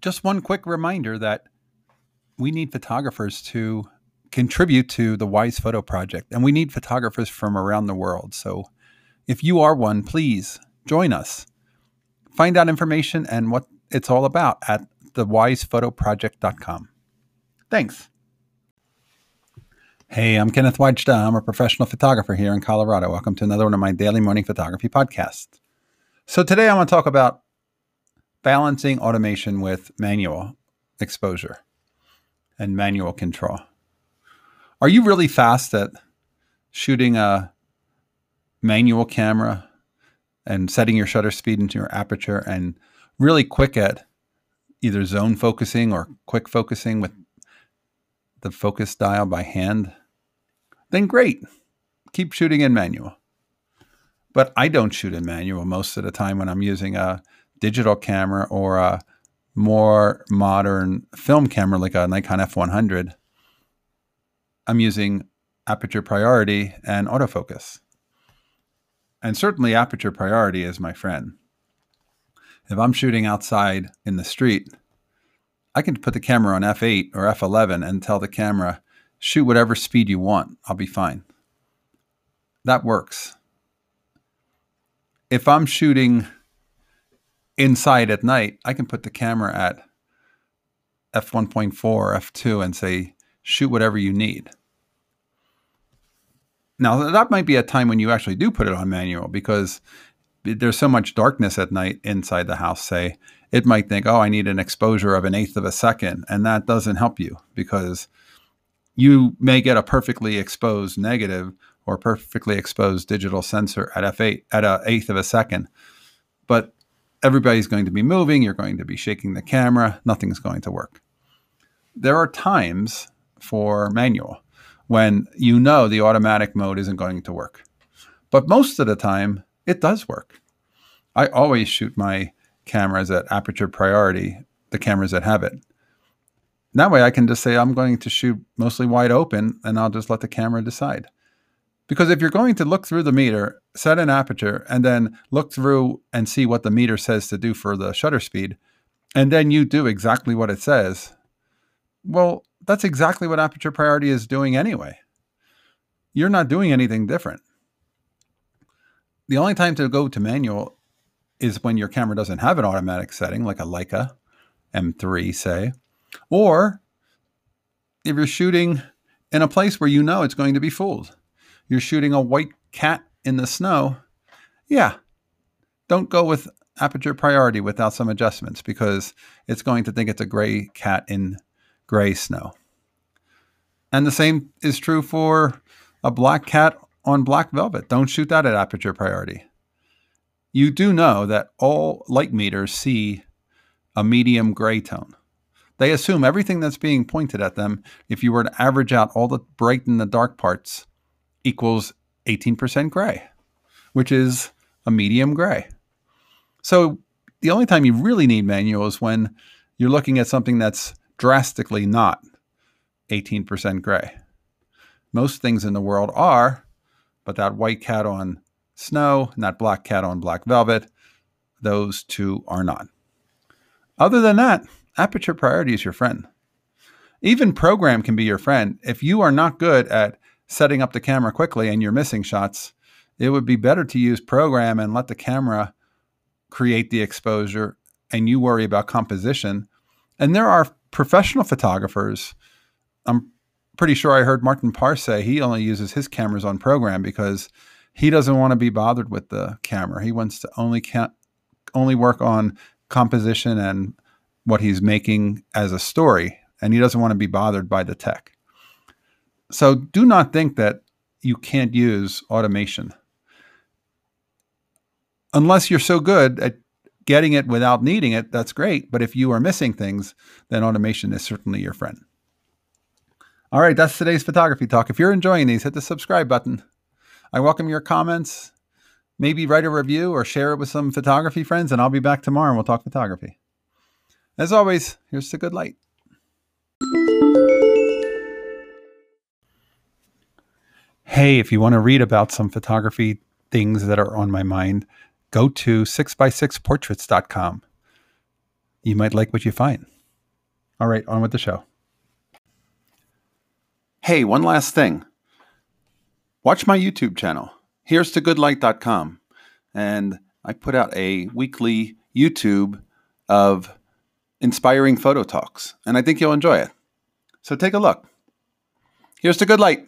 just one quick reminder that we need photographers to contribute to the Wise Photo Project, and we need photographers from around the world. So if you are one, please join us. Find out information and what it's all about at thewisephotoproject.com. Thanks. Hey, I'm Kenneth Wajda. I'm a professional photographer here in Colorado. Welcome to another one of my daily morning photography podcasts. So today I want to talk about balancing automation with manual exposure and manual control. Are you really fast at shooting a manual camera and setting your shutter speed into your aperture and really quick at either zone focusing or quick focusing with the focus dial by hand? Then great. Keep shooting in manual. But I don't shoot in manual most of the time when I'm using a digital camera or a more modern film camera like a Nikon F100, I'm using aperture priority and autofocus. And certainly, aperture priority is my friend. If I'm shooting outside in the street, I can put the camera on f8 or f11 and tell the camera, shoot whatever speed you want. I'll be fine. That works. If I'm shooting inside at night, I can put the camera at f1.4 or f2 and say, shoot whatever you need. Now, that might be a time when you actually do put it on manual because there's so much darkness at night inside the house, say, it might think, oh, I need an exposure of an eighth of a second. And that doesn't help you because you may get a perfectly exposed negative or perfectly exposed digital sensor at f8 at an eighth of a second. But everybody's going to be moving, you're going to be shaking the camera, nothing's going to work. There are times for manual when you know the automatic mode isn't going to work. But most of the time, it does work. I always shoot my cameras at aperture priority, the cameras that have it. That way I can just say I'm going to shoot mostly wide open and I'll just let the camera decide. Because if you're going to look through the meter, set an aperture, and then look through and see what the meter says to do for the shutter speed, and then you do exactly what it says, well, that's exactly what aperture priority is doing anyway. You're not doing anything different. The only time to go to manual is when your camera doesn't have an automatic setting, like a Leica M3, say, or if you're shooting in a place where you know it's going to be fooled you're shooting a white cat in the snow, yeah, don't go with aperture priority without some adjustments because it's going to think it's a gray cat in gray snow. And the same is true for a black cat on black velvet. Don't shoot that at aperture priority. You do know that all light meters see a medium gray tone. They assume everything that's being pointed at them, if you were to average out all the bright and the dark parts, equals 18% gray, which is a medium gray. So the only time you really need manual is when you're looking at something that's drastically not 18% gray. Most things in the world are, but that white cat on snow and that black cat on black velvet, those two are not. Other than that, aperture priority is your friend. Even program can be your friend. If you are not good at setting up the camera quickly and you're missing shots, it would be better to use program and let the camera create the exposure and you worry about composition. And there are professional photographers. I'm pretty sure I heard Martin Parr say he only uses his cameras on program because he doesn't want to be bothered with the camera. He wants to only only work on composition and what he's making as a story, and he doesn't want to be bothered by the tech. So do not think that you can't use automation. Unless you're so good at getting it without needing it, that's great. But if you are missing things, then automation is certainly your friend. All right, that's today's photography talk. If you're enjoying these, hit the subscribe button. I welcome your comments. Maybe write a review or share it with some photography friends, and I'll be back tomorrow and we'll talk photography. As always, here's to good light. Hey, if you want to read about some photography things that are on my mind, go to 6x6portraits.com. You might like what you find. All right, on with the show. Hey, one last thing. Watch my YouTube channel. Here's to goodlight.com. And I put out a weekly YouTube of inspiring photo talks, and I think you'll enjoy it. So take a look. Here's to good light.